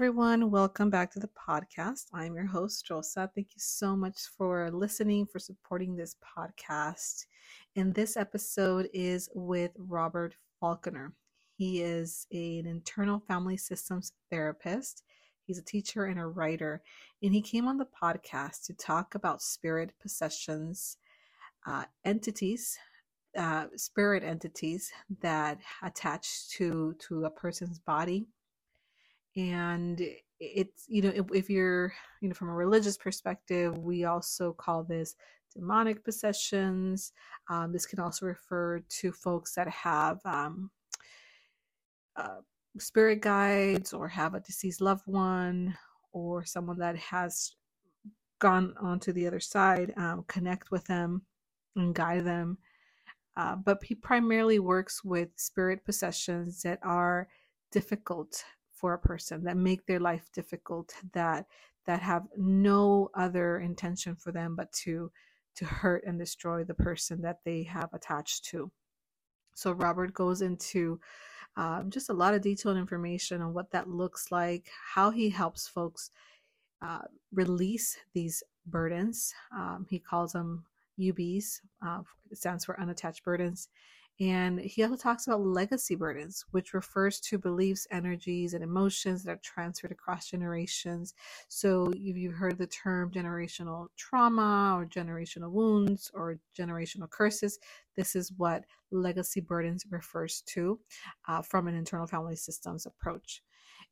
Everyone. Welcome back to the podcast. I'm your host, Rosa. Thank you so much for listening, for supporting this podcast. And this episode is with Robert Falconer. He is an internal family systems therapist. He's a teacher and a writer. And he came on the podcast to talk about spirit possessions, uh, entities, uh, spirit entities that attach to to a person's body and it's you know if, if, you're you know from a religious perspective we also call this demonic possessions. Um, this can also refer to folks that have um, uh, spirit guides or have a deceased loved one or someone that has gone on to the other side um, connect with them and guide them. Uh, but he primarily works with spirit possessions that are difficult for a person that make their life difficult that that have no other intention for them but to to hurt and destroy the person that they have attached to. So robert goes into um, just a lot of detailed information on what that looks like how he helps folks uh, release these burdens. Um, he calls them ubs uh, stands for unattached burdens and he also talks about legacy burdens, which refers to beliefs, energies, and emotions that are transferred across generations. So, if you've heard the term generational trauma or generational wounds or generational curses, this is what legacy burdens refers to uh, from an internal family systems approach.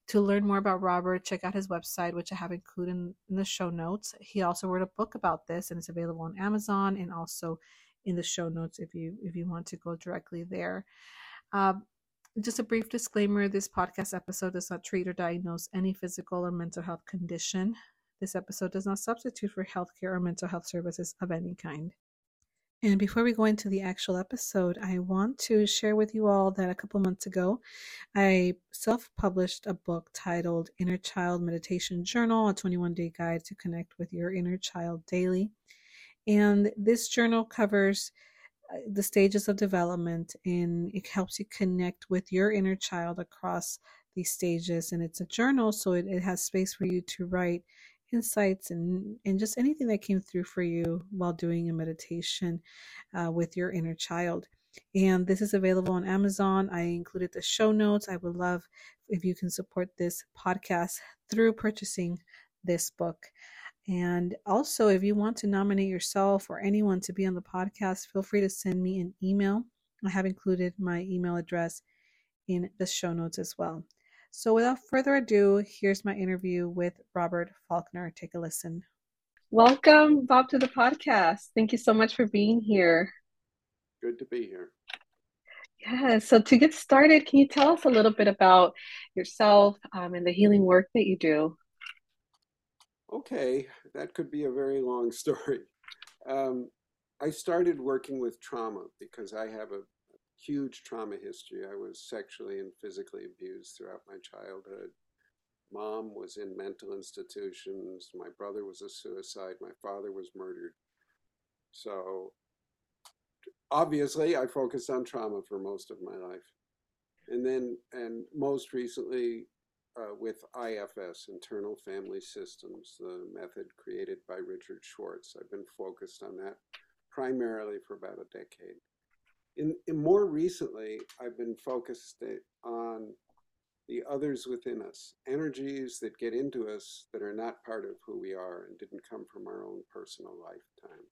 To learn more about Robert, check out his website, which I have included in, in the show notes. He also wrote a book about this and it's available on Amazon and also in the show notes if you if you want to go directly there. Um, just a brief disclaimer this podcast episode does not treat or diagnose any physical or mental health condition. This episode does not substitute for healthcare or mental health services of any kind. And before we go into the actual episode, I want to share with you all that a couple months ago, I self published a book titled Inner Child Meditation Journal, a 21 day guide to connect with your inner child daily. And this journal covers uh, the stages of development and it helps you connect with your inner child across these stages. And it's a journal, so it, it has space for you to write insights and, and just anything that came through for you while doing a meditation uh, with your inner child. And this is available on Amazon. I included the show notes. I would love if you can support this podcast through purchasing this book. And also, if you want to nominate yourself or anyone to be on the podcast, feel free to send me an email. I have included my email address in the show notes as well. So, without further ado, here's my interview with Robert Falconer. Take a listen. Welcome, Bob, to the podcast. Thank you so much for being here. Good to be here. Yeah, so to get started, can you tell us a little bit about yourself um, and the healing work that you do? Okay, that could be a very long story. Um, I started working with trauma because I have a huge trauma history. I was sexually and physically abused throughout my childhood. Mom was in mental institutions. My brother was a suicide. My father was murdered. So obviously, I focused on trauma for most of my life. And then, and most recently, uh, with IFS, Internal Family Systems, the method created by Richard Schwartz. I've been focused on that primarily for about a decade. In, in more recently, I've been focused on the others within us, energies that get into us that are not part of who we are and didn't come from our own personal lifetime.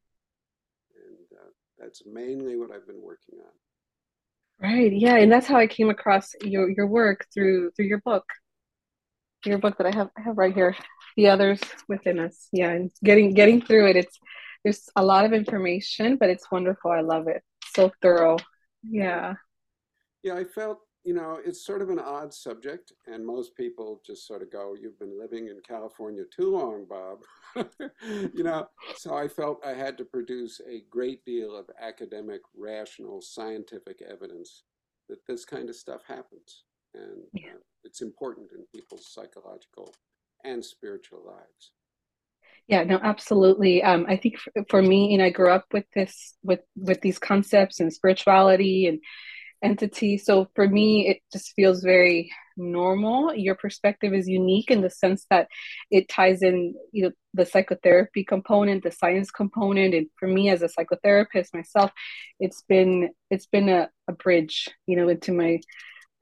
And uh, that's mainly what I've been working on. Right. Yeah, and that's how I came across your your work through through your book. Your book that I have I have right here. The others within us. Yeah, and getting getting through it. It's there's a lot of information, but it's wonderful. I love it. So thorough. Yeah. Yeah, I felt, you know, it's sort of an odd subject, and most people just sort of go, You've been living in California too long, Bob. you know, so I felt I had to produce a great deal of academic, rational, scientific evidence that this kind of stuff happens. And Yeah. uh, it's important in people's psychological and spiritual lives. Yeah, no, absolutely. Um, I think for, for me, and I grew up with this, with with these concepts and spirituality and entity. So for me, it just feels very normal. Your perspective is unique in the sense that it ties in, you know, the psychotherapy component, the science component, and for me as a psychotherapist myself, it's been it's been a, a bridge, you know, into my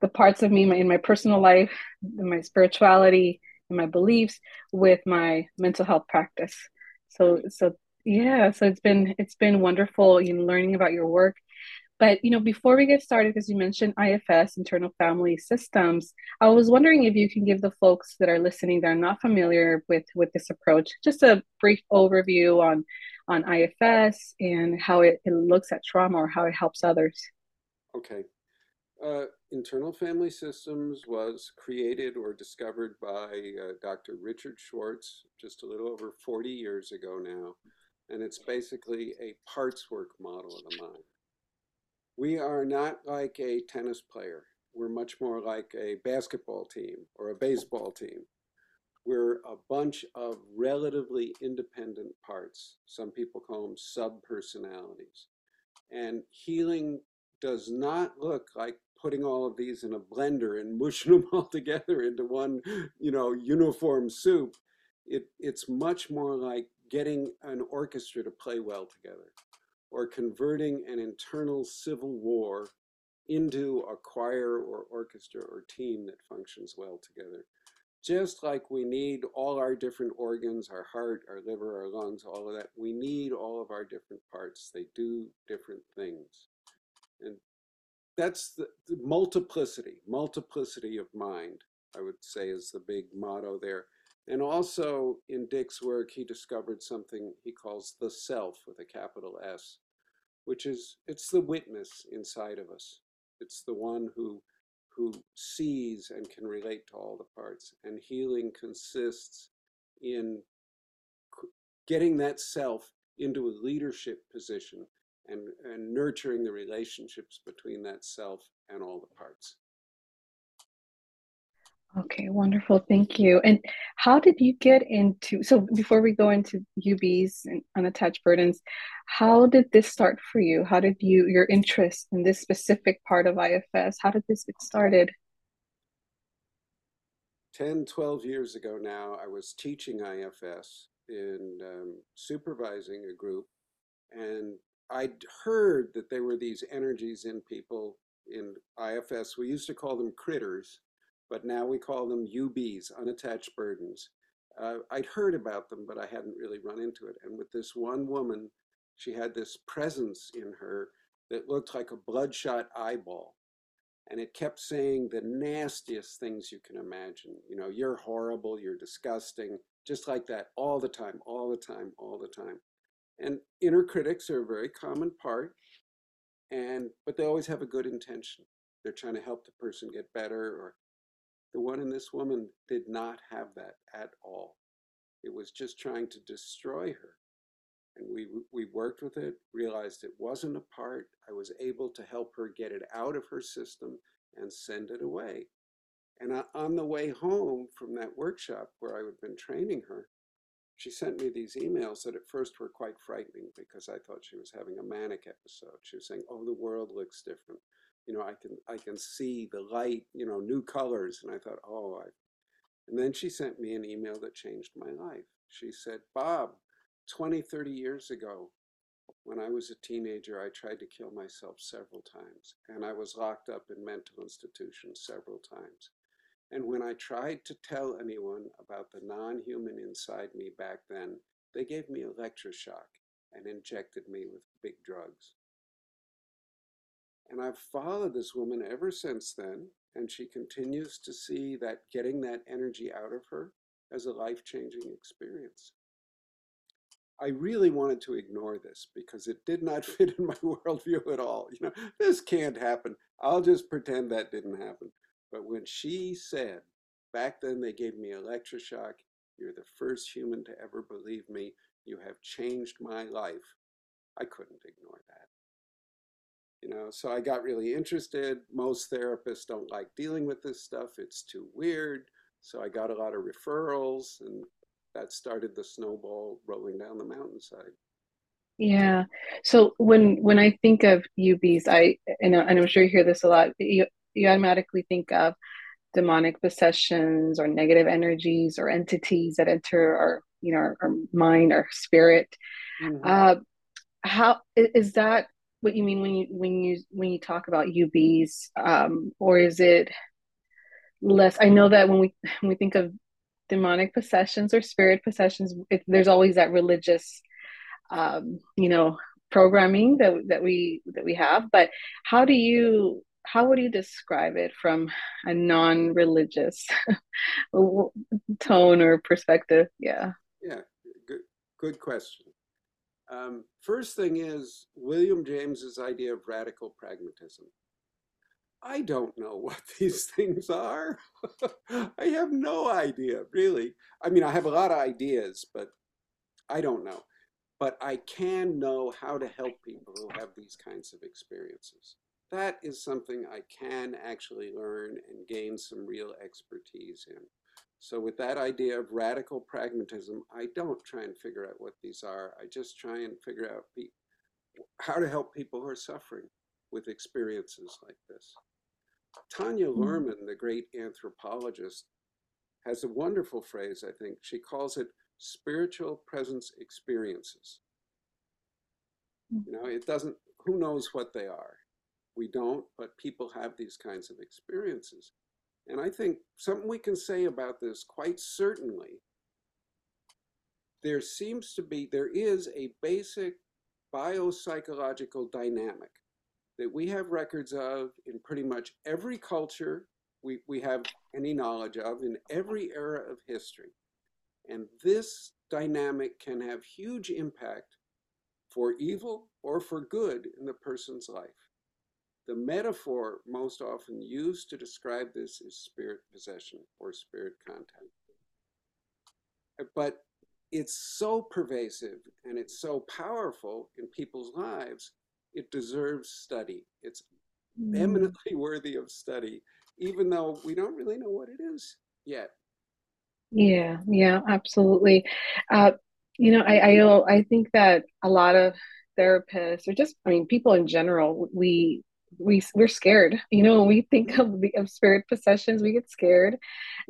the parts of me my, in my personal life, my spirituality, and my beliefs with my mental health practice. So so yeah, so it's been it's been wonderful, you know, learning about your work. But you know, before we get started, because you mentioned IFS, internal family systems, I was wondering if you can give the folks that are listening that are not familiar with with this approach just a brief overview on on IFS and how it, it looks at trauma or how it helps others. Okay. Uh, internal family systems was created or discovered by uh, Dr. Richard Schwartz just a little over 40 years ago now. And it's basically a parts work model of the mind. We are not like a tennis player. We're much more like a basketball team or a baseball team. We're a bunch of relatively independent parts. Some people call them sub personalities. And healing does not look like putting all of these in a blender and mushing them all together into one, you know, uniform soup. It, it's much more like getting an orchestra to play well together or converting an internal civil war into a choir or orchestra or team that functions well together. Just like we need all our different organs, our heart, our liver, our lungs, all of that, we need all of our different parts. They do different things. And that's the, the multiplicity, multiplicity of mind, I would say is the big motto there. And also in Dick's work, he discovered something he calls the self with a capital S, which is it's the witness inside of us. It's the one who who sees and can relate to all the parts. And healing consists in getting that self into a leadership position and, and nurturing the relationships between that self and all the parts. Okay, wonderful. Thank you. And how did you get into, so before we go into UBs and unattached burdens, how did this start for you? How did you, your interest in this specific part of IFS, how did this get started? 10, 12 years ago now, I was teaching IFS and um, supervising a group, and I'd heard that there were these energies in people in IFS. We used to call them critters, but now we call them UBs, unattached burdens. Uh, I'd heard about them, but I hadn't really run into it. And with this one woman, she had this presence in her that looked like a bloodshot eyeball. And it kept saying the nastiest things you can imagine. You know, you're horrible, you're disgusting, just like that, all the time, all the time, all the time. And inner critics are a very common part, and but they always have a good intention. They're trying to help the person get better, or the one in this woman did not have that at all. It was just trying to destroy her. And we, we worked with it, realized it wasn't a part. I was able to help her get it out of her system and send it away. And uh, on the way home from that workshop where I had been training her, she sent me these emails that at first were quite frightening because I thought she was having a manic episode. She was saying, "Oh, the world looks different. You know, I can I can see the light, you know, new colors." And I thought, "Oh, I." And then she sent me an email that changed my life. She said, "Bob, 20, 30 years ago, when I was a teenager, I tried to kill myself several times, and I was locked up in mental institutions several times. And when I tried to tell anyone about the non human inside me back then, they gave me electroshock shock and injected me with big drugs. And I've followed this woman ever since then, and she continues to see that getting that energy out of her as a life changing experience. I really wanted to ignore this because it did not fit in my worldview at all. You know, this can't happen. I'll just pretend that didn't happen. But when she said, back then they gave me electroshock, you're the first human to ever believe me, you have changed my life, I couldn't ignore that. You know, so I got really interested. Most therapists don't like dealing with this stuff, it's too weird. So I got a lot of referrals, and that started the snowball rolling down the mountainside. Yeah. So when when I think of UBs, I and, and I'm sure you hear this a lot. You you automatically think of demonic possessions or negative energies or entities that enter our you know our, our mind, our spirit. Mm-hmm. Uh, how is that? What you mean when you when you when you talk about UBs, um, or is it less? I know that when we when we think of demonic possessions or spirit possessions, it, there's always that religious, um, you know, programming that that we that we have. But how do you how would you describe it from a non-religious tone or perspective? Yeah. Yeah. Good. Good question. Um, first thing is William James's idea of radical pragmatism. I don't know what these things are. I have no idea, really. I mean, I have a lot of ideas, but I don't know. But I can know how to help people who have these kinds of experiences. That is something I can actually learn and gain some real expertise in. So, with that idea of radical pragmatism, I don't try and figure out what these are. I just try and figure out how to help people who are suffering with experiences like this. Tanya hmm. Luhrmann, the great anthropologist, has a wonderful phrase, I think. She calls it spiritual presence experiences. Hmm. You know, it doesn't, who knows what they are? We don't, but people have these kinds of experiences. And I think something we can say about this quite certainly there seems to be, there is a basic biopsychological dynamic that we have records of in pretty much every culture we, we have any knowledge of in every era of history. And this dynamic can have huge impact for evil or for good in the person's life. The metaphor most often used to describe this is spirit possession or spirit contact. But it's so pervasive and it's so powerful in people's lives it deserves study. It's mm. eminently worthy of study, even though we don't really know what it is yet. Yeah, yeah, absolutely. Uh, you know, I, I I think that a lot of therapists or just I mean people in general, we we we're scared. You know, when we think of the of spirit possessions, we get scared.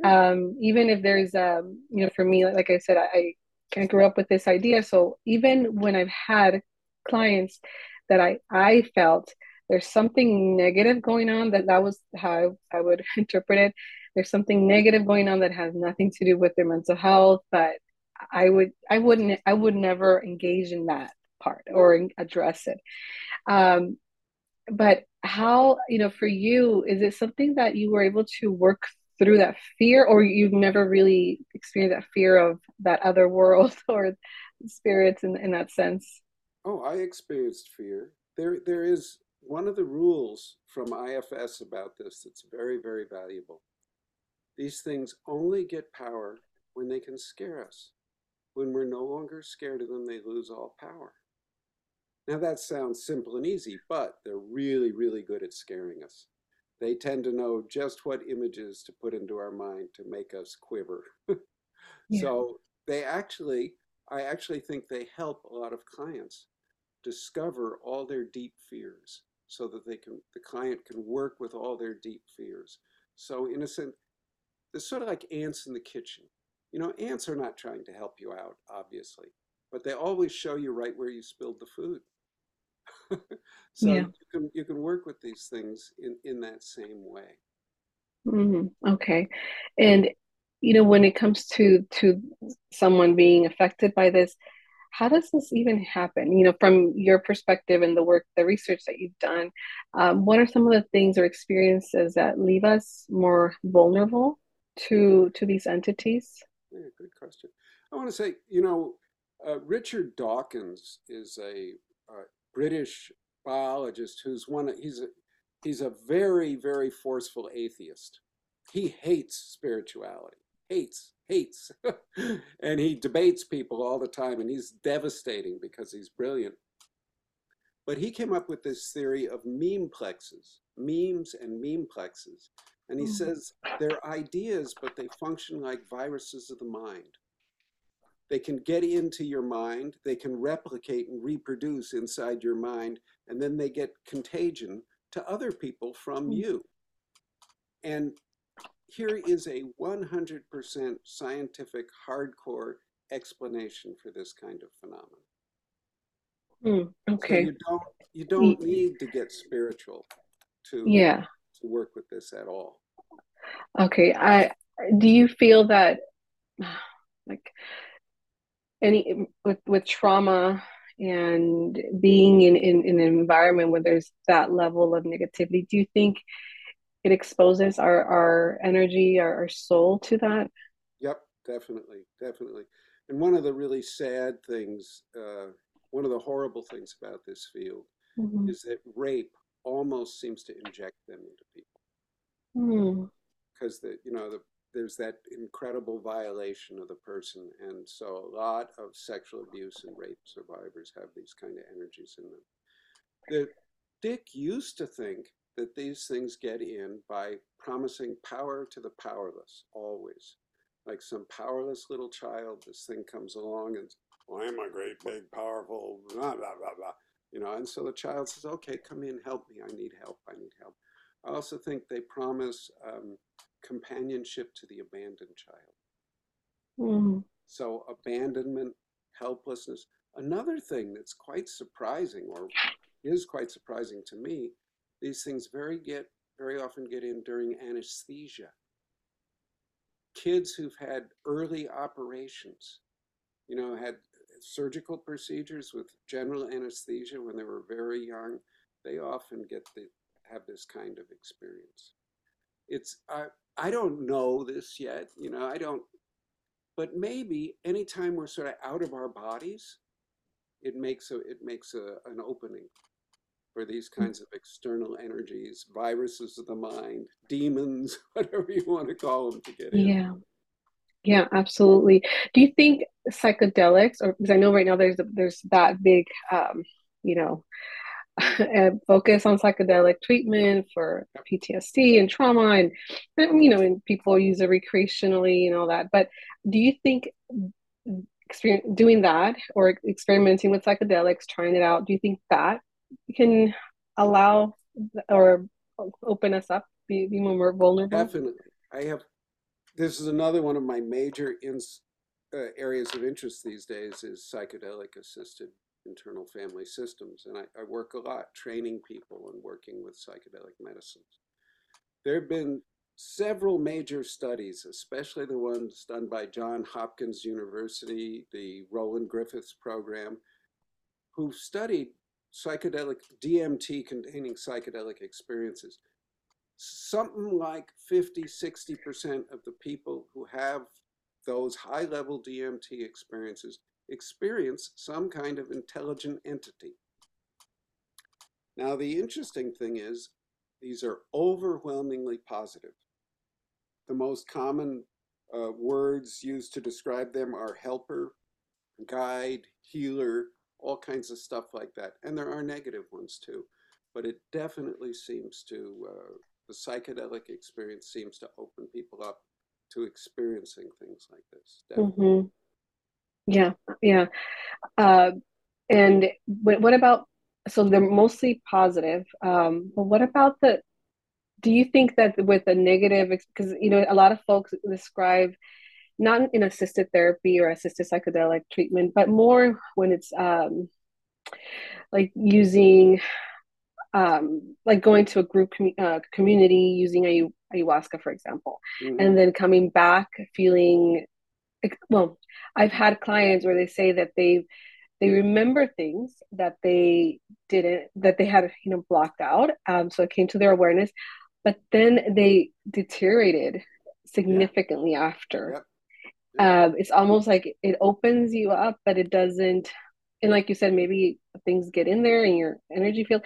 Um, even if there's um, you know, for me, like, like I said, I, I grew up with this idea. So even when I've had clients that I I felt there's something negative going on that that was how I would interpret it. There's something negative going on that has nothing to do with their mental health, but I would I wouldn't I would never engage in that part or address it. Um, but how you know for you is it something that you were able to work through that fear or you've never really experienced that fear of that other world or spirits in, in that sense Oh, I experienced fear. There, there is one of the rules from IFS about this that's very, very valuable. These things only get power when they can scare us. When we're no longer scared of them, they lose all power. Now, that sounds simple and easy, but they're really, really good at scaring us. They tend to know just what images to put into our mind to make us quiver. yeah. So, they actually, I actually think they help a lot of clients discover all their deep fears so that they can the client can work with all their deep fears so in a sense it's sort of like ants in the kitchen you know ants are not trying to help you out obviously but they always show you right where you spilled the food so yeah. you can you can work with these things in in that same way mm-hmm. okay and you know when it comes to to someone being affected by this how does this even happen? You know, from your perspective and the work, the research that you've done, um, what are some of the things or experiences that leave us more vulnerable to to these entities? Yeah, good question. I want to say, you know, uh, Richard Dawkins is a, a British biologist who's one. He's a he's a very very forceful atheist. He hates spirituality. Hates hates, and he debates people all the time, and he's devastating because he's brilliant. But he came up with this theory of memeplexes, memes and memeplexes. And he mm. says they're ideas, but they function like viruses of the mind. They can get into your mind, they can replicate and reproduce inside your mind, and then they get contagion to other people from mm. you. And here is a 100% scientific, hardcore explanation for this kind of phenomenon. Mm, okay. So you don't you don't need to get spiritual to yeah to work with this at all. Okay. I do you feel that like any with with trauma and being in, in, in an environment where there's that level of negativity, do you think it exposes our our energy our, our soul to that yep definitely definitely and one of the really sad things uh, one of the horrible things about this field mm-hmm. is that rape almost seems to inject them into people because mm. the you know the, there's that incredible violation of the person and so a lot of sexual abuse and rape survivors have these kind of energies in them the dick used to think that these things get in by promising power to the powerless, always. Like some powerless little child, this thing comes along and, well, I'm a great, big, powerful, blah, blah, blah, blah. You know, and so the child says, okay, come in, help me. I need help. I need help. I also think they promise um, companionship to the abandoned child. Mm. So abandonment, helplessness. Another thing that's quite surprising, or is quite surprising to me, these things very get very often get in during anesthesia. Kids who've had early operations, you know, had surgical procedures with general anesthesia when they were very young, they often get the have this kind of experience. It's I I don't know this yet, you know, I don't but maybe anytime we're sort of out of our bodies, it makes a it makes a, an opening for these mm. kinds of external energies, viruses of the mind, demons, whatever you want to call them to get in. Yeah. Yeah, absolutely. Do you think psychedelics, or because I know right now there's a, there's that big, um, you know, focus on psychedelic treatment for PTSD and trauma, and you know, and people use it recreationally and all that. But do you think doing that or experimenting with psychedelics, trying it out, do you think that can allow or open us up, be, be more vulnerable? Definitely. I have, this is another one of my major uh, areas of interest these days is psychedelic assisted internal family systems. And I, I work a lot training people and working with psychedelic medicines. There have been several major studies, especially the ones done by John Hopkins University, the Roland Griffiths program, who've studied psychedelic DMT containing psychedelic experiences. Something like 50, 60% of the people who have those high level DMT experiences experience some kind of intelligent entity. Now, the interesting thing is, these are overwhelmingly positive. The most common uh, words used to describe them are helper, guide, healer, all kinds of stuff like that. And there are negative ones too, but it definitely seems to, uh, the psychedelic experience seems to open people up to experiencing things like this. Mm-hmm. Yeah, yeah. Uh, and what, what about, so they're mostly positive, um, but what about the, do you think that with a negative, because, you know, a lot of folks describe not in assisted therapy or assisted psychedelic treatment, but more when it's um, like using, um, like going to a group com- uh, community using ayahu- ayahuasca, for example, mm-hmm. and then coming back feeling, well, I've had clients where they say that they've they remember things that they didn't that they had you know blocked out um, so it came to their awareness but then they deteriorated significantly yeah. after yep. Um, it's almost like it opens you up but it doesn't and like you said maybe things get in there in your energy field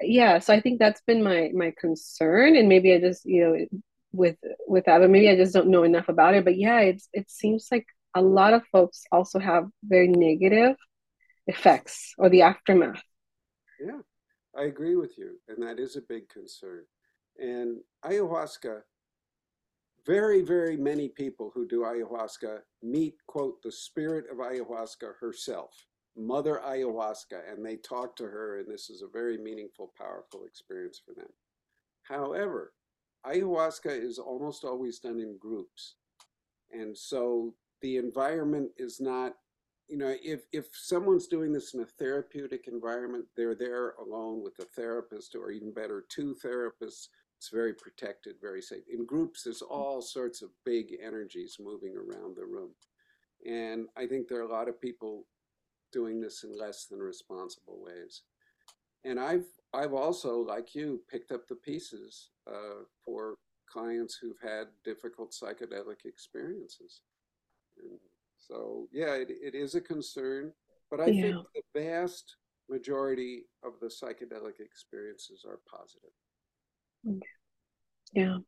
yeah so i think that's been my my concern and maybe i just you know with with that but maybe i just don't know enough about it but yeah it's it seems like a lot of folks also have very negative effects or the aftermath. Yeah i agree with you and that is a big concern. And ayahuasca very very many people who do ayahuasca meet quote the spirit of ayahuasca herself Mother Ayahuasca, and they talk to her, and this is a very meaningful, powerful experience for them. However, ayahuasca is almost always done in groups. And so the environment is not, you know, if, if someone's doing this in a therapeutic environment, they're there alone with a therapist, or even better, two therapists. It's very protected, very safe. In groups, there's mm. all sorts of big energies moving around the room. And I think there are a lot of people doing this in less than responsible ways. And I've I've also, like you, picked up the pieces uh, for clients who've had difficult psychedelic experiences. And so, yeah, it, it is a concern, but I yeah. think the vast majority of the psychedelic experiences are positive. Yeah.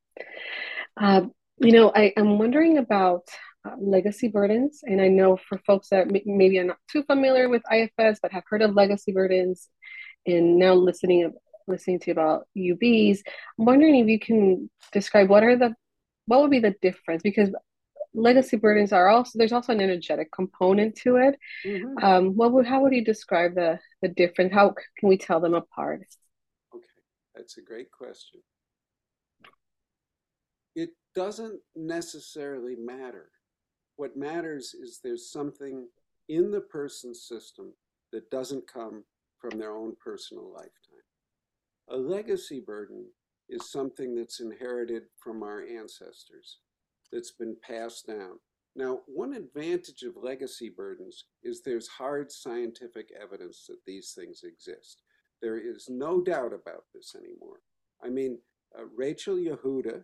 Uh, you know, I, am wondering about uh, legacy burdens. And I know for folks that m- maybe are not too familiar with IFS, but have heard of legacy burdens and now listening listening to about UBs, I'm wondering if you can describe what are the what would be the difference because legacy burdens are also there's also an energetic component to it. Mm-hmm. Um, what would how would you describe the the difference? How can we tell them apart? Okay, that's a great question. It doesn't necessarily matter what matters is there's something in the person's system that doesn't come from their own personal lifetime. A legacy burden is something that's inherited from our ancestors, that's been passed down. Now, one advantage of legacy burdens is there's hard scientific evidence that these things exist. There is no doubt about this anymore. I mean, uh, Rachel Yehuda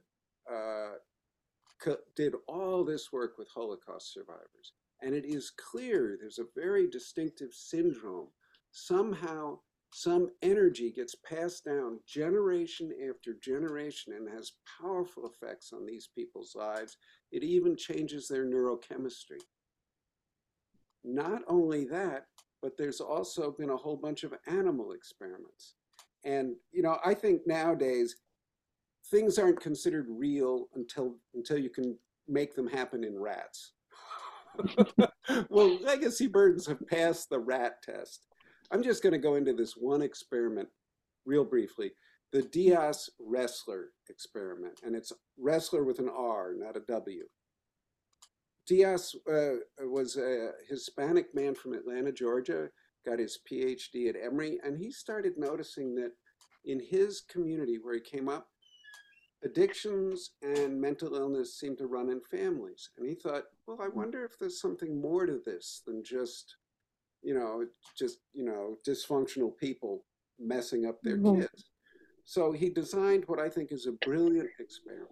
uh, did all this work with Holocaust survivors. And it is clear there's a very distinctive syndrome. Somehow, some energy gets passed down generation after generation and has powerful effects on these people's lives. It even changes their neurochemistry. Not only that, but there's also been a whole bunch of animal experiments. And, you know, I think nowadays things aren't considered real until until you can make them happen in rats. well, legacy burdens have passed the rat test. I'm just going to go into this one experiment real briefly. The Dias Ressler experiment, and it's Ressler with an R, not a W. Dias uh, was a Hispanic man from Atlanta, Georgia, got his PhD at Emory, and he started noticing that in his community where he came up, addictions and mental illness seem to run in families. And he thought, well, I wonder if there's something more to this than just, you know, just, you know, dysfunctional people messing up their mm-hmm. kids. So he designed what I think is a brilliant experiment.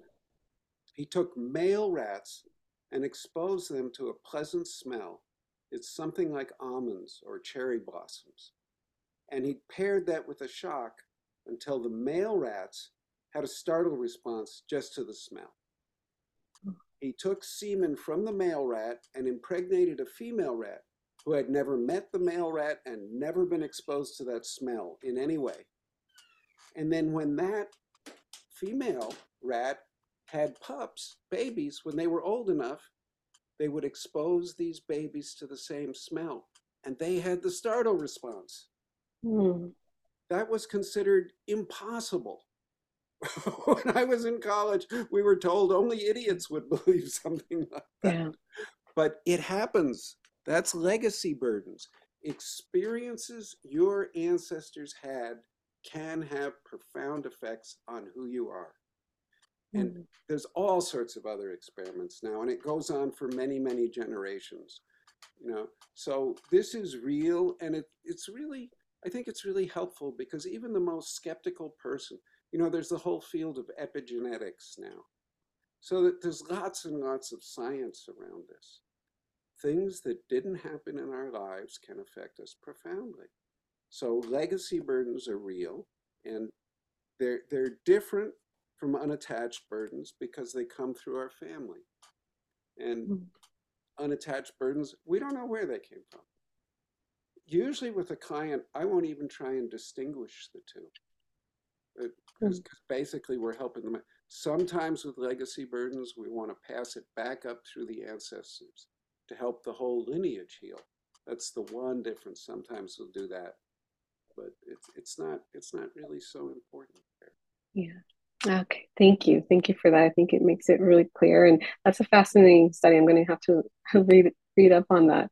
He took male rats and exposed them to a pleasant smell. It's something like almonds or cherry blossoms. And he paired that with a shock until the male rats had a startle response just to the smell. He took semen from the male rat and impregnated a female rat who had never met the male rat and never been exposed to that smell in any way. And then when that female rat had pups, babies, when they were old enough, they would expose these babies to the same smell. And they had the startle response. Mm. That was considered impossible when I was in college, we were told only idiots would believe something like that. Yeah. But it happens. That's legacy burdens. Experiences your ancestors had can have profound effects on who you are. And mm. there's all sorts of other experiments now, and it goes on for many, many generations. you know. So this is real, and it, it's really, I think it's really helpful because even the most skeptical person, you know, there's the whole field of epigenetics now. So that there's lots and lots of science around this. Things that didn't happen in our lives can affect us profoundly. So legacy burdens are real, and they're they're different from unattached burdens because they come through our family. And mm. unattached burdens, we don't know where they came from. Usually with a client, I won't even try and distinguish the two. Because mm. basically we're helping them. Sometimes with legacy burdens, we want to pass it back up through the ancestors to help the whole lineage heal. That's the one difference. Sometimes we'll do that, but it's it's not it's not really so important there. Yeah. Okay, thank you. Thank you for that. I think it makes it really clear, and that's a fascinating study. I'm going to have to read read up on that.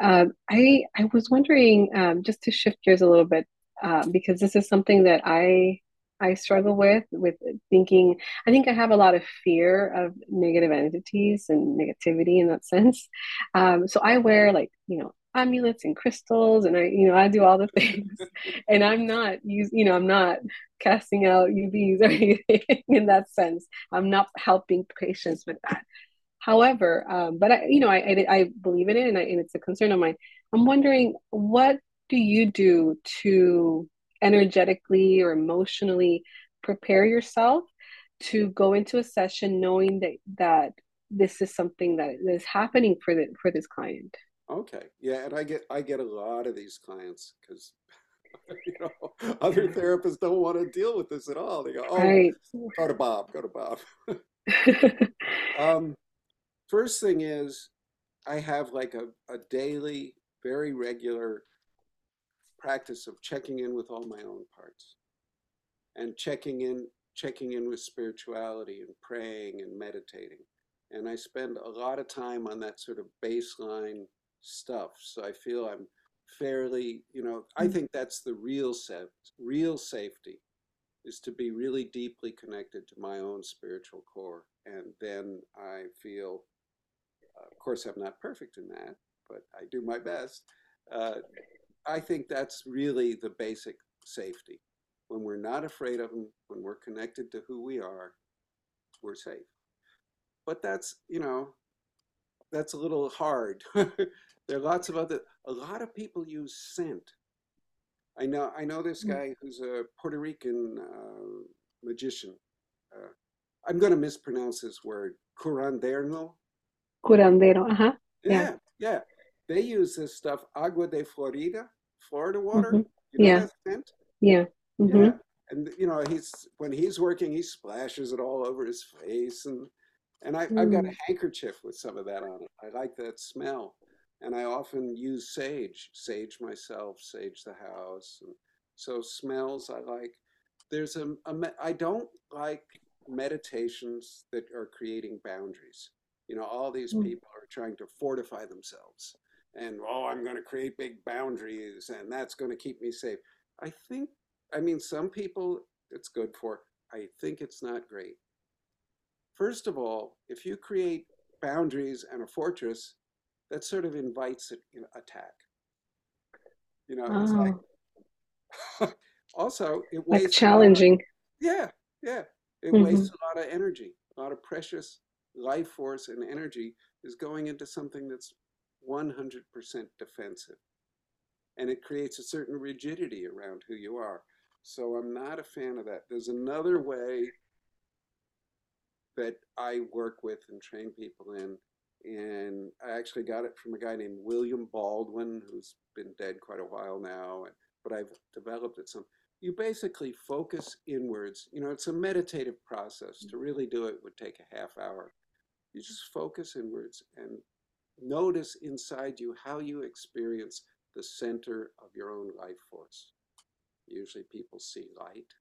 Uh, I I was wondering um, just to shift gears a little bit uh, because this is something that I I struggle with with thinking. I think I have a lot of fear of negative entities and negativity in that sense. Um, so I wear like you know amulets and crystals and I you know I do all the things and I'm not use you know I'm not casting out UBs or anything in that sense I'm not helping patients with that however um, but I you know I, I, I believe in it and, I, and it's a concern of mine I'm wondering what do you do to energetically or emotionally prepare yourself to go into a session knowing that that this is something that is happening for the for this client Okay. Yeah, and I get I get a lot of these clients because you know other therapists don't want to deal with this at all. They go, "Oh, right. go to Bob, go to Bob." um, first thing is, I have like a, a daily, very regular practice of checking in with all my own parts and checking in checking in with spirituality and praying and meditating and i spend a lot of time on that sort of baseline stuff. So I feel I'm fairly, you know, I think that's the real set, real safety is to be really deeply connected to my own spiritual core. And then I feel, of course, I'm not perfect in that, but I do my best. Uh, I think that's really the basic safety. When we're not afraid of them, when we're connected to who we are, we're safe. But that's, you know, that's a little hard There are lots of other, a lot of people use scent. I know, I know this mm. guy who's a Puerto Rican uh, magician. Uh, I'm going to mispronounce this word, curandero. Curandero, uh-huh. Yeah, yeah, yeah. They use this stuff, agua de Florida, Florida water. Mm-hmm. You know yeah. scent? Yeah. Mm-hmm. Yeah. And you know, he's when he's working, he splashes it all over his face, and and I, mm. I've got a mm. handkerchief with some of that on it. I like that smell and I often use sage, sage myself, sage the house. And so smells I like. There's a, a I don't like meditations that are creating boundaries. You know, all these mm. people are trying to fortify themselves and, oh, I'm going to create big boundaries and that's going to keep me safe. I think, I mean, some people it's good for. I think it's not great. First of all, if you create boundaries and a fortress, that sort of invites an attack. You know, it's like oh. also it wastes like challenging. yeah, yeah. It mm-hmm. wastes a lot of energy. A lot of precious life force and energy is going into something that's 100% defensive. And it creates a certain rigidity around who you are. So I'm not a fan of that. There's another way that I work with and train people in and I actually got it from a guy named William Baldwin, who's been dead quite a while now, but I've developed it some. You basically focus inwards. You know, it's a meditative process. To really do it would take a half hour. You just focus inwards and notice inside you how you experience the center of your own life force. Usually people see light,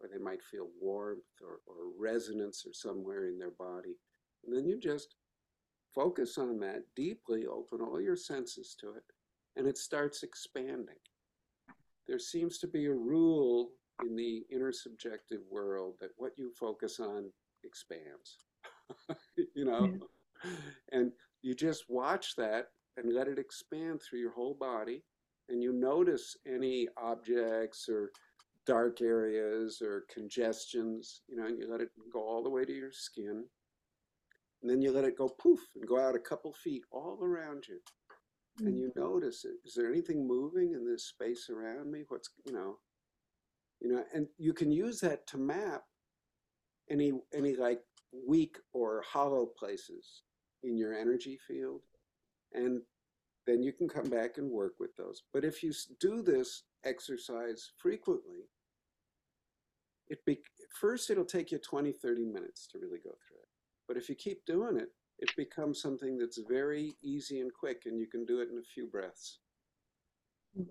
or they might feel warmth or, or resonance or somewhere in their body. And then you just Focus on that deeply, open all your senses to it, and it starts expanding. There seems to be a rule in the intersubjective world that what you focus on expands. you know? Yeah. And you just watch that and let it expand through your whole body. And you notice any objects or dark areas or congestions, you know, and you let it go all the way to your skin. And then you let it go poof and go out a couple feet all around you. And you mm-hmm. notice it. Is there anything moving in this space around me? What's, you know, you know, and you can use that to map any any like weak or hollow places in your energy field. And then you can come back and work with those. But if you do this exercise frequently, it be, first it'll take you 20, 30 minutes to really go through it. But if you keep doing it, it becomes something that's very easy and quick, and you can do it in a few breaths. Hmm.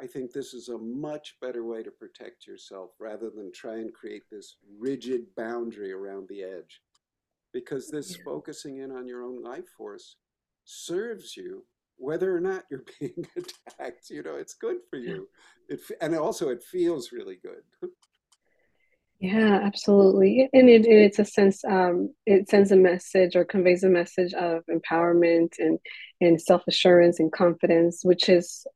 I think this is a much better way to protect yourself rather than try and create this rigid boundary around the edge. Because this yeah. focusing in on your own life force serves you whether or not you're being attacked. You know, it's good for you. It, and also, it feels really good. Yeah, absolutely. And it, it's a sense, um, it sends a message or conveys a message of empowerment and, and self assurance and confidence, which is,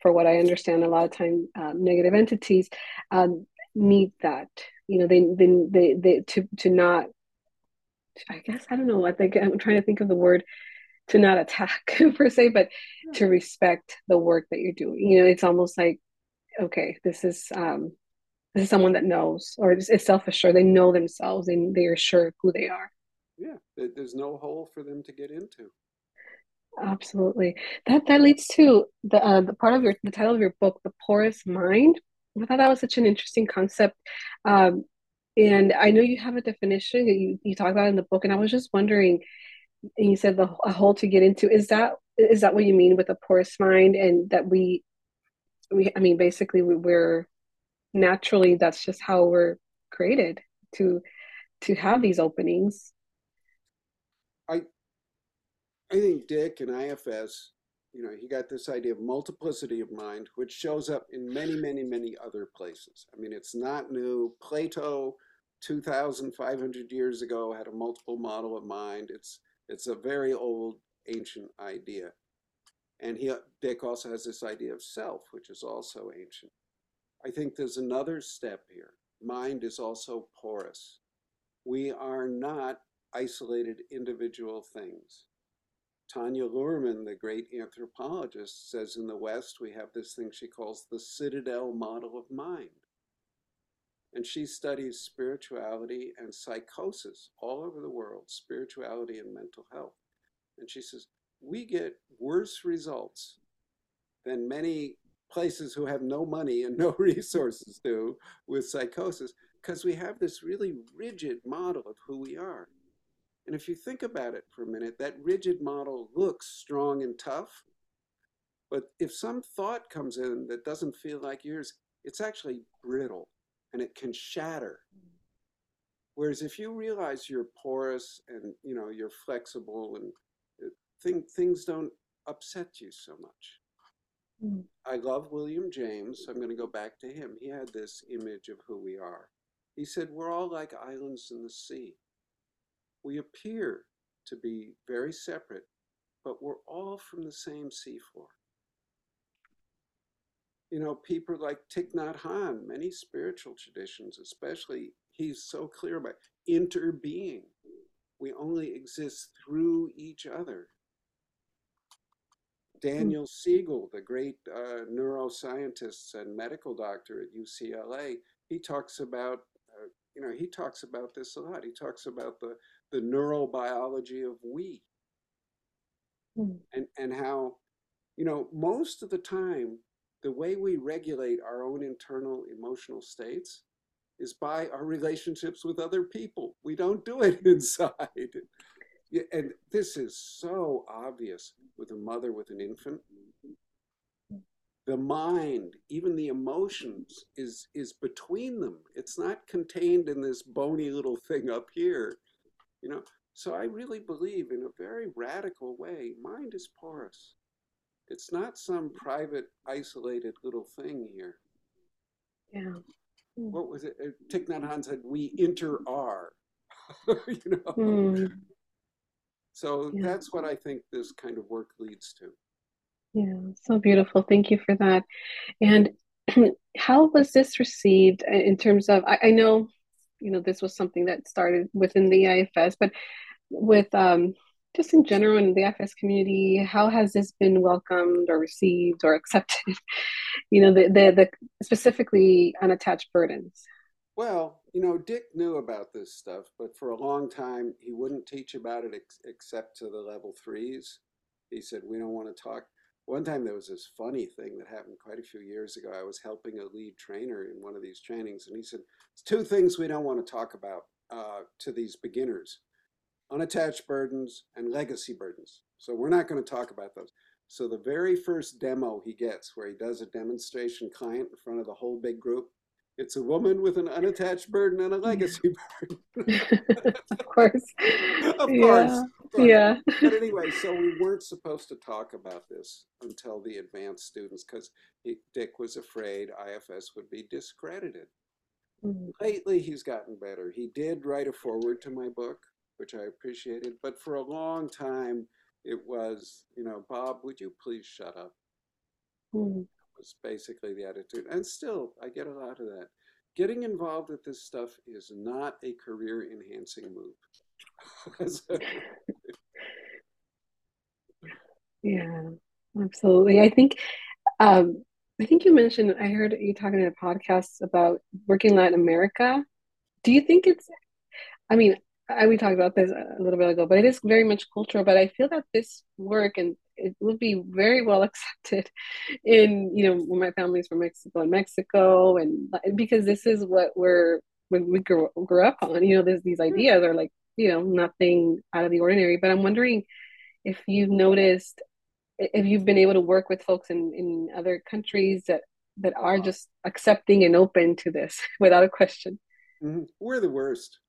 for what I understand, a lot of time um, negative entities um, need that. You know, they, they, they, they, to, to not, I guess, I don't know, I think I'm trying to think of the word to not attack per se, but to respect the work that you're doing. You know, it's almost like, okay, this is, um, this is someone that knows or is, self-assured they know themselves and they are sure who they are. Yeah there's no hole for them to get into. Absolutely. That that leads to the, uh, the part of your the title of your book the porous mind. I thought that was such an interesting concept. Um, and i know you have a definition that you, you talk about in the book and i was just wondering and you said the a hole to get into is that is that what you mean with a porous mind and that we we i mean basically we, we're naturally that's just how we're created to to have these openings? I i think dick and ifs you know he got this idea of multiplicity of mind which shows up in many many many other places i mean it's not new plato 2500 years ago had a multiple model of mind it's it's a very old ancient idea and he dick also has this idea of self which is also ancient I think there's another step here. Mind is also porous. We are not isolated individual things. Tanya Luhrmann, the great anthropologist, says in the West we have this thing she calls the citadel model of mind. And she studies spirituality and psychosis all over the world, spirituality and mental health. And she says, we get worse results than many places who have no money and no resources do with psychosis because we have this really rigid model of who we are. And if you think about it for a minute, that rigid model looks strong and tough. But if some thought comes in that doesn't feel like yours, it's actually brittle and it can shatter. Whereas if you realize you're porous and you know you're flexible and uh, thing, things don't upset you so much. I love William James. I'm going to go back to him. He had this image of who we are. He said, We're all like islands in the sea. We appear to be very separate, but we're all from the same seafloor. You know, people like Thich Nhat Hanh, many spiritual traditions, especially, he's so clear about interbeing. We only exist through each other. Daniel Siegel, the great uh, neuroscientist and medical doctor at UCLA, he talks about, uh, you know, he talks about this a lot. He talks about the, the neurobiology of we mm. and, and how, you know, most of the time, the way we regulate our own internal emotional states is by our relationships with other people. We don't do it inside. And this is so obvious with a mother with an infant. The mind, even the emotions, is is between them. It's not contained in this bony little thing up here, you know. So I really believe, in a very radical way, mind is porous. It's not some private, isolated little thing here. Yeah. What was it? Uh, Thich Nhat Hanh said, "We inter are." you know. Mm So Yeah. that's what I think this kind of work leads to. Yeah, so beautiful. Thank you for that. And how was this received uh, in terms of, I, I know, you know, this was something that started within the IFS, but with um, just in general in the IFS community, how has this been welcomed or received or accepted? You know, the, the, the specifically unattached burdens. Well, you know, Dick knew about this stuff, but for a long time he wouldn't teach about it ex- except to the level threes. He said, We don't want to talk. One time there was this funny thing that happened quite a few years ago. I was helping a lead trainer in one of these trainings, and he said, It's two things we don't want to talk about uh, to these beginners unattached burdens and legacy burdens. So we're not going to talk about those. So the very first demo he gets, where he does a demonstration client in front of the whole big group, it's a woman with an unattached burden and a legacy burden. of course. of yeah. course. Course. Yeah. But anyway, so we weren't supposed to talk about this until the advanced students because Dick was afraid IFS would be discredited. Mm. Lately, he's gotten better. He did write a foreword to my book, which I appreciated, but for a long time, it was, you know, Bob, would you please shut up? Mm. Was basically the attitude. And still, I get a lot of that. Getting involved with this stuff is not a career enhancing move. Yeah, absolutely. I think um, I think you mentioned I heard you talking in a podcast about working Latin America. Do you think it's I mean, I, we talked about this a little bit ago, but it is very much cultural. But I feel that this work and it would be very well accepted in, you know, when my family's from Mexico and Mexico, and because this is what we're when we grew, grew up on, you know, there's these ideas are like, you know, nothing out of the ordinary. But I'm wondering if you've noticed, if you've been able to work with folks in, in other countries that, that are just accepting and open to this without a question. Mm-hmm. We're the worst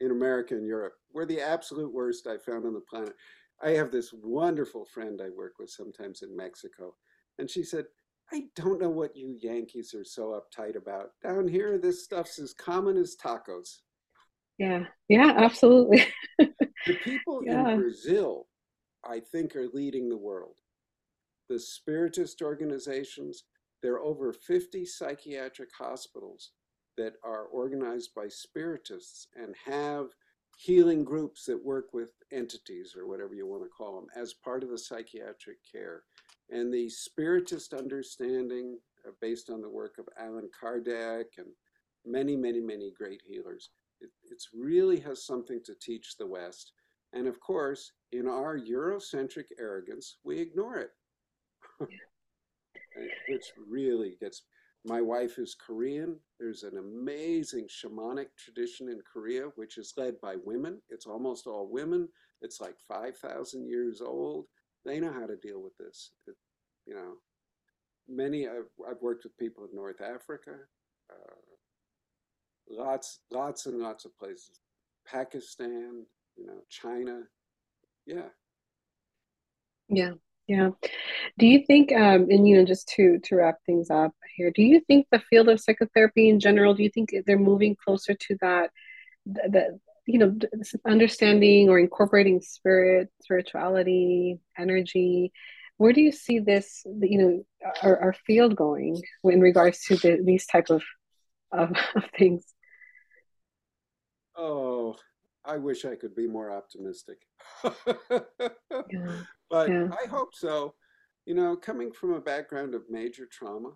in America and Europe. We're the absolute worst I found on the planet. I have this wonderful friend I work with sometimes in Mexico, and she said, I don't know what you Yankees are so uptight about. Down here, this stuff's as common as tacos. Yeah, yeah, absolutely. the people yeah. in Brazil, I think, are leading the world. The spiritist organizations, there are over 50 psychiatric hospitals that are organized by spiritists and have healing groups that work with entities or whatever you want to call them as part of the psychiatric care. And the spiritist understanding, uh, based on the work of Allan Kardec and many, many, many great healers, it it's really has something to teach the West. And of course, in our Eurocentric arrogance, we ignore it, which really gets my wife is Korean. There's an amazing shamanic tradition in Korea, which is led by women. It's almost all women. It's like 5,000 years old. They know how to deal with this. It, you know, many, I've, I've, worked with people in North Africa, lots, lots and lots of places. Pakistan, you know, China. Yeah. Yeah. Yeah. Do you think, um, and you know, just to to wrap things up here, do you think the field of psychotherapy in general, do you think they're moving closer to that, that you know, understanding or incorporating spirit, spirituality, energy? Where do you see this, you know, our, our field going in regards to the, these type of, of, of things? Oh, I wish I could be more optimistic. yeah. But yeah. I hope so. You know, coming from a background of major trauma,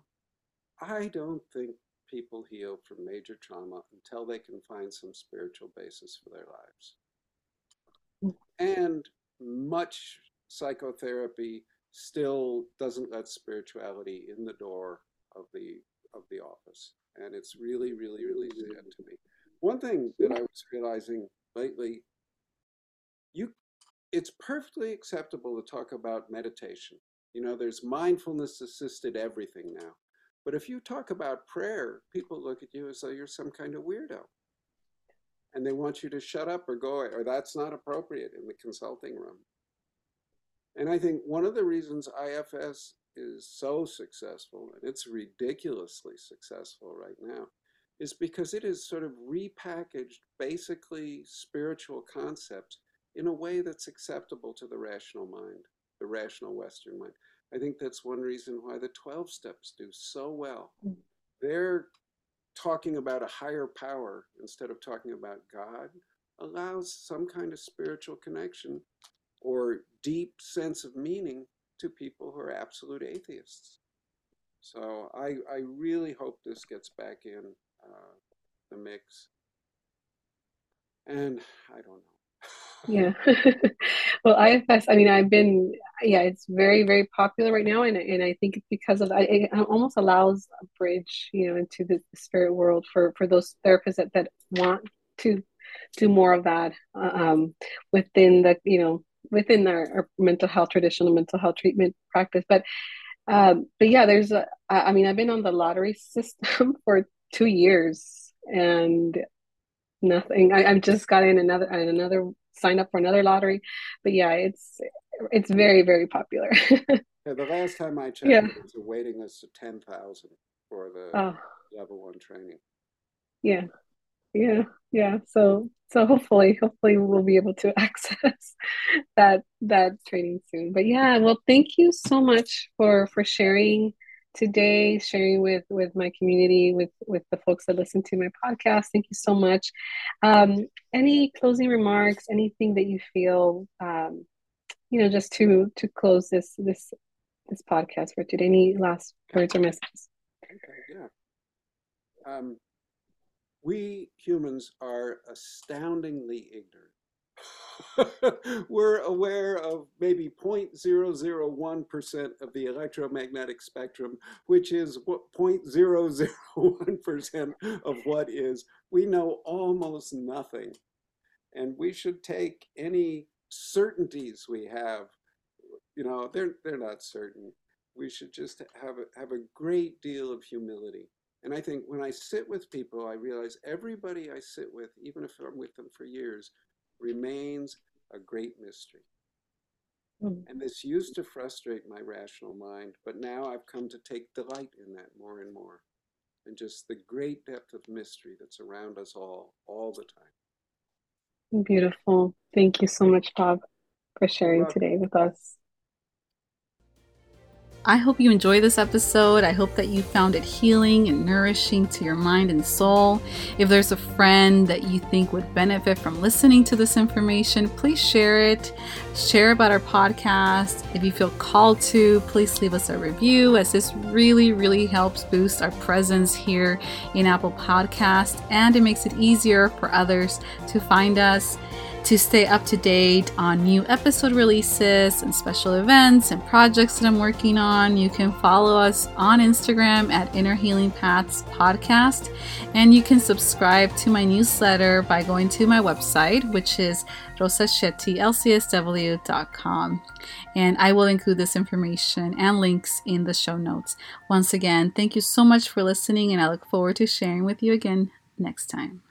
I don't think people heal from major trauma until they can find some spiritual basis for their lives. And much psychotherapy still doesn't let spirituality in the door of the of the office. And it's really, really, really mm-hmm. sad to me. One thing that I was realizing lately, you it's perfectly acceptable to talk about meditation. You know, there's mindfulness assisted everything now. But if you talk about prayer, people look at you as though you're some kind of weirdo. And they want you to shut up or go, or that's not appropriate in the consulting room. And I think one of the reasons IFS is so successful, and it's ridiculously successful right now, is because it is sort of repackaged basically spiritual concepts in a way that's acceptable to the rational mind, the rational Western mind. I think that's one reason why the 12 steps do so well. Mm. They're talking about a higher power instead of talking about God, allows some kind of spiritual connection or deep sense of meaning to people who are absolute atheists. So I, I really hope this gets back in uh, the mix. And I don't know. yeah. well, IFS, I mean, I've been, yeah, it's very, very popular right now. And, and I think it's because of, it almost allows a bridge, you know, into the spirit world for, for those therapists that, that want to do more of that um, within the, you know, within our, our mental health, traditional mental health treatment practice. But, um, but yeah, there's, a, I mean, I've been on the lottery system for two years and nothing. I, I've just got in another, another sign up for another lottery. But yeah, it's it's very very popular. yeah, the last time I checked, yeah. it was a waiting list of ten thousand for the oh. level one training. Yeah, yeah, yeah. So so hopefully hopefully we'll be able to access that that training soon. But yeah, well, thank you so much for for sharing today sharing with with my community with with the folks that listen to my podcast. Thank you so much. Um, any closing remarks anything that you feel um, you know just to to close this this this podcast for today? Any last words or messages? Yeah. Um, we humans are astoundingly ignorant we're aware of maybe 0.001% of the electromagnetic spectrum, which is 0.001% of what is. We know almost nothing. And we should take any certainties we have, you know, they're, they're not certain. We should just have a, have a great deal of humility. And I think when I sit with people, I realize everybody I sit with, even if I'm with them for years, remains a great mystery. Mm. And this used to frustrate my rational mind, but now I've come to take delight in that more and more. And just the great depth of mystery that's around us all, all the time. Beautiful. Thank you so much, Bob, for sharing today with us. I hope you enjoy this episode. I hope that you found it healing and nourishing to your mind and soul. If there's a friend that you think would benefit from listening to this information, please share it. Share about our podcast. If you feel called to, please leave us a review, as this really, really helps boost our presence here in Apple Podcast and it makes it easier for others to find us. To stay up to date on new episode releases and special events and projects that I'm working on, you can follow us on Instagram at Inner Healing Paths Podcast. And you can subscribe to my newsletter by going to my website, which is rosashettylcsw.com. And I will include this information and links in the show notes. Once again, thank you so much for listening, and I look forward to sharing with you again next time.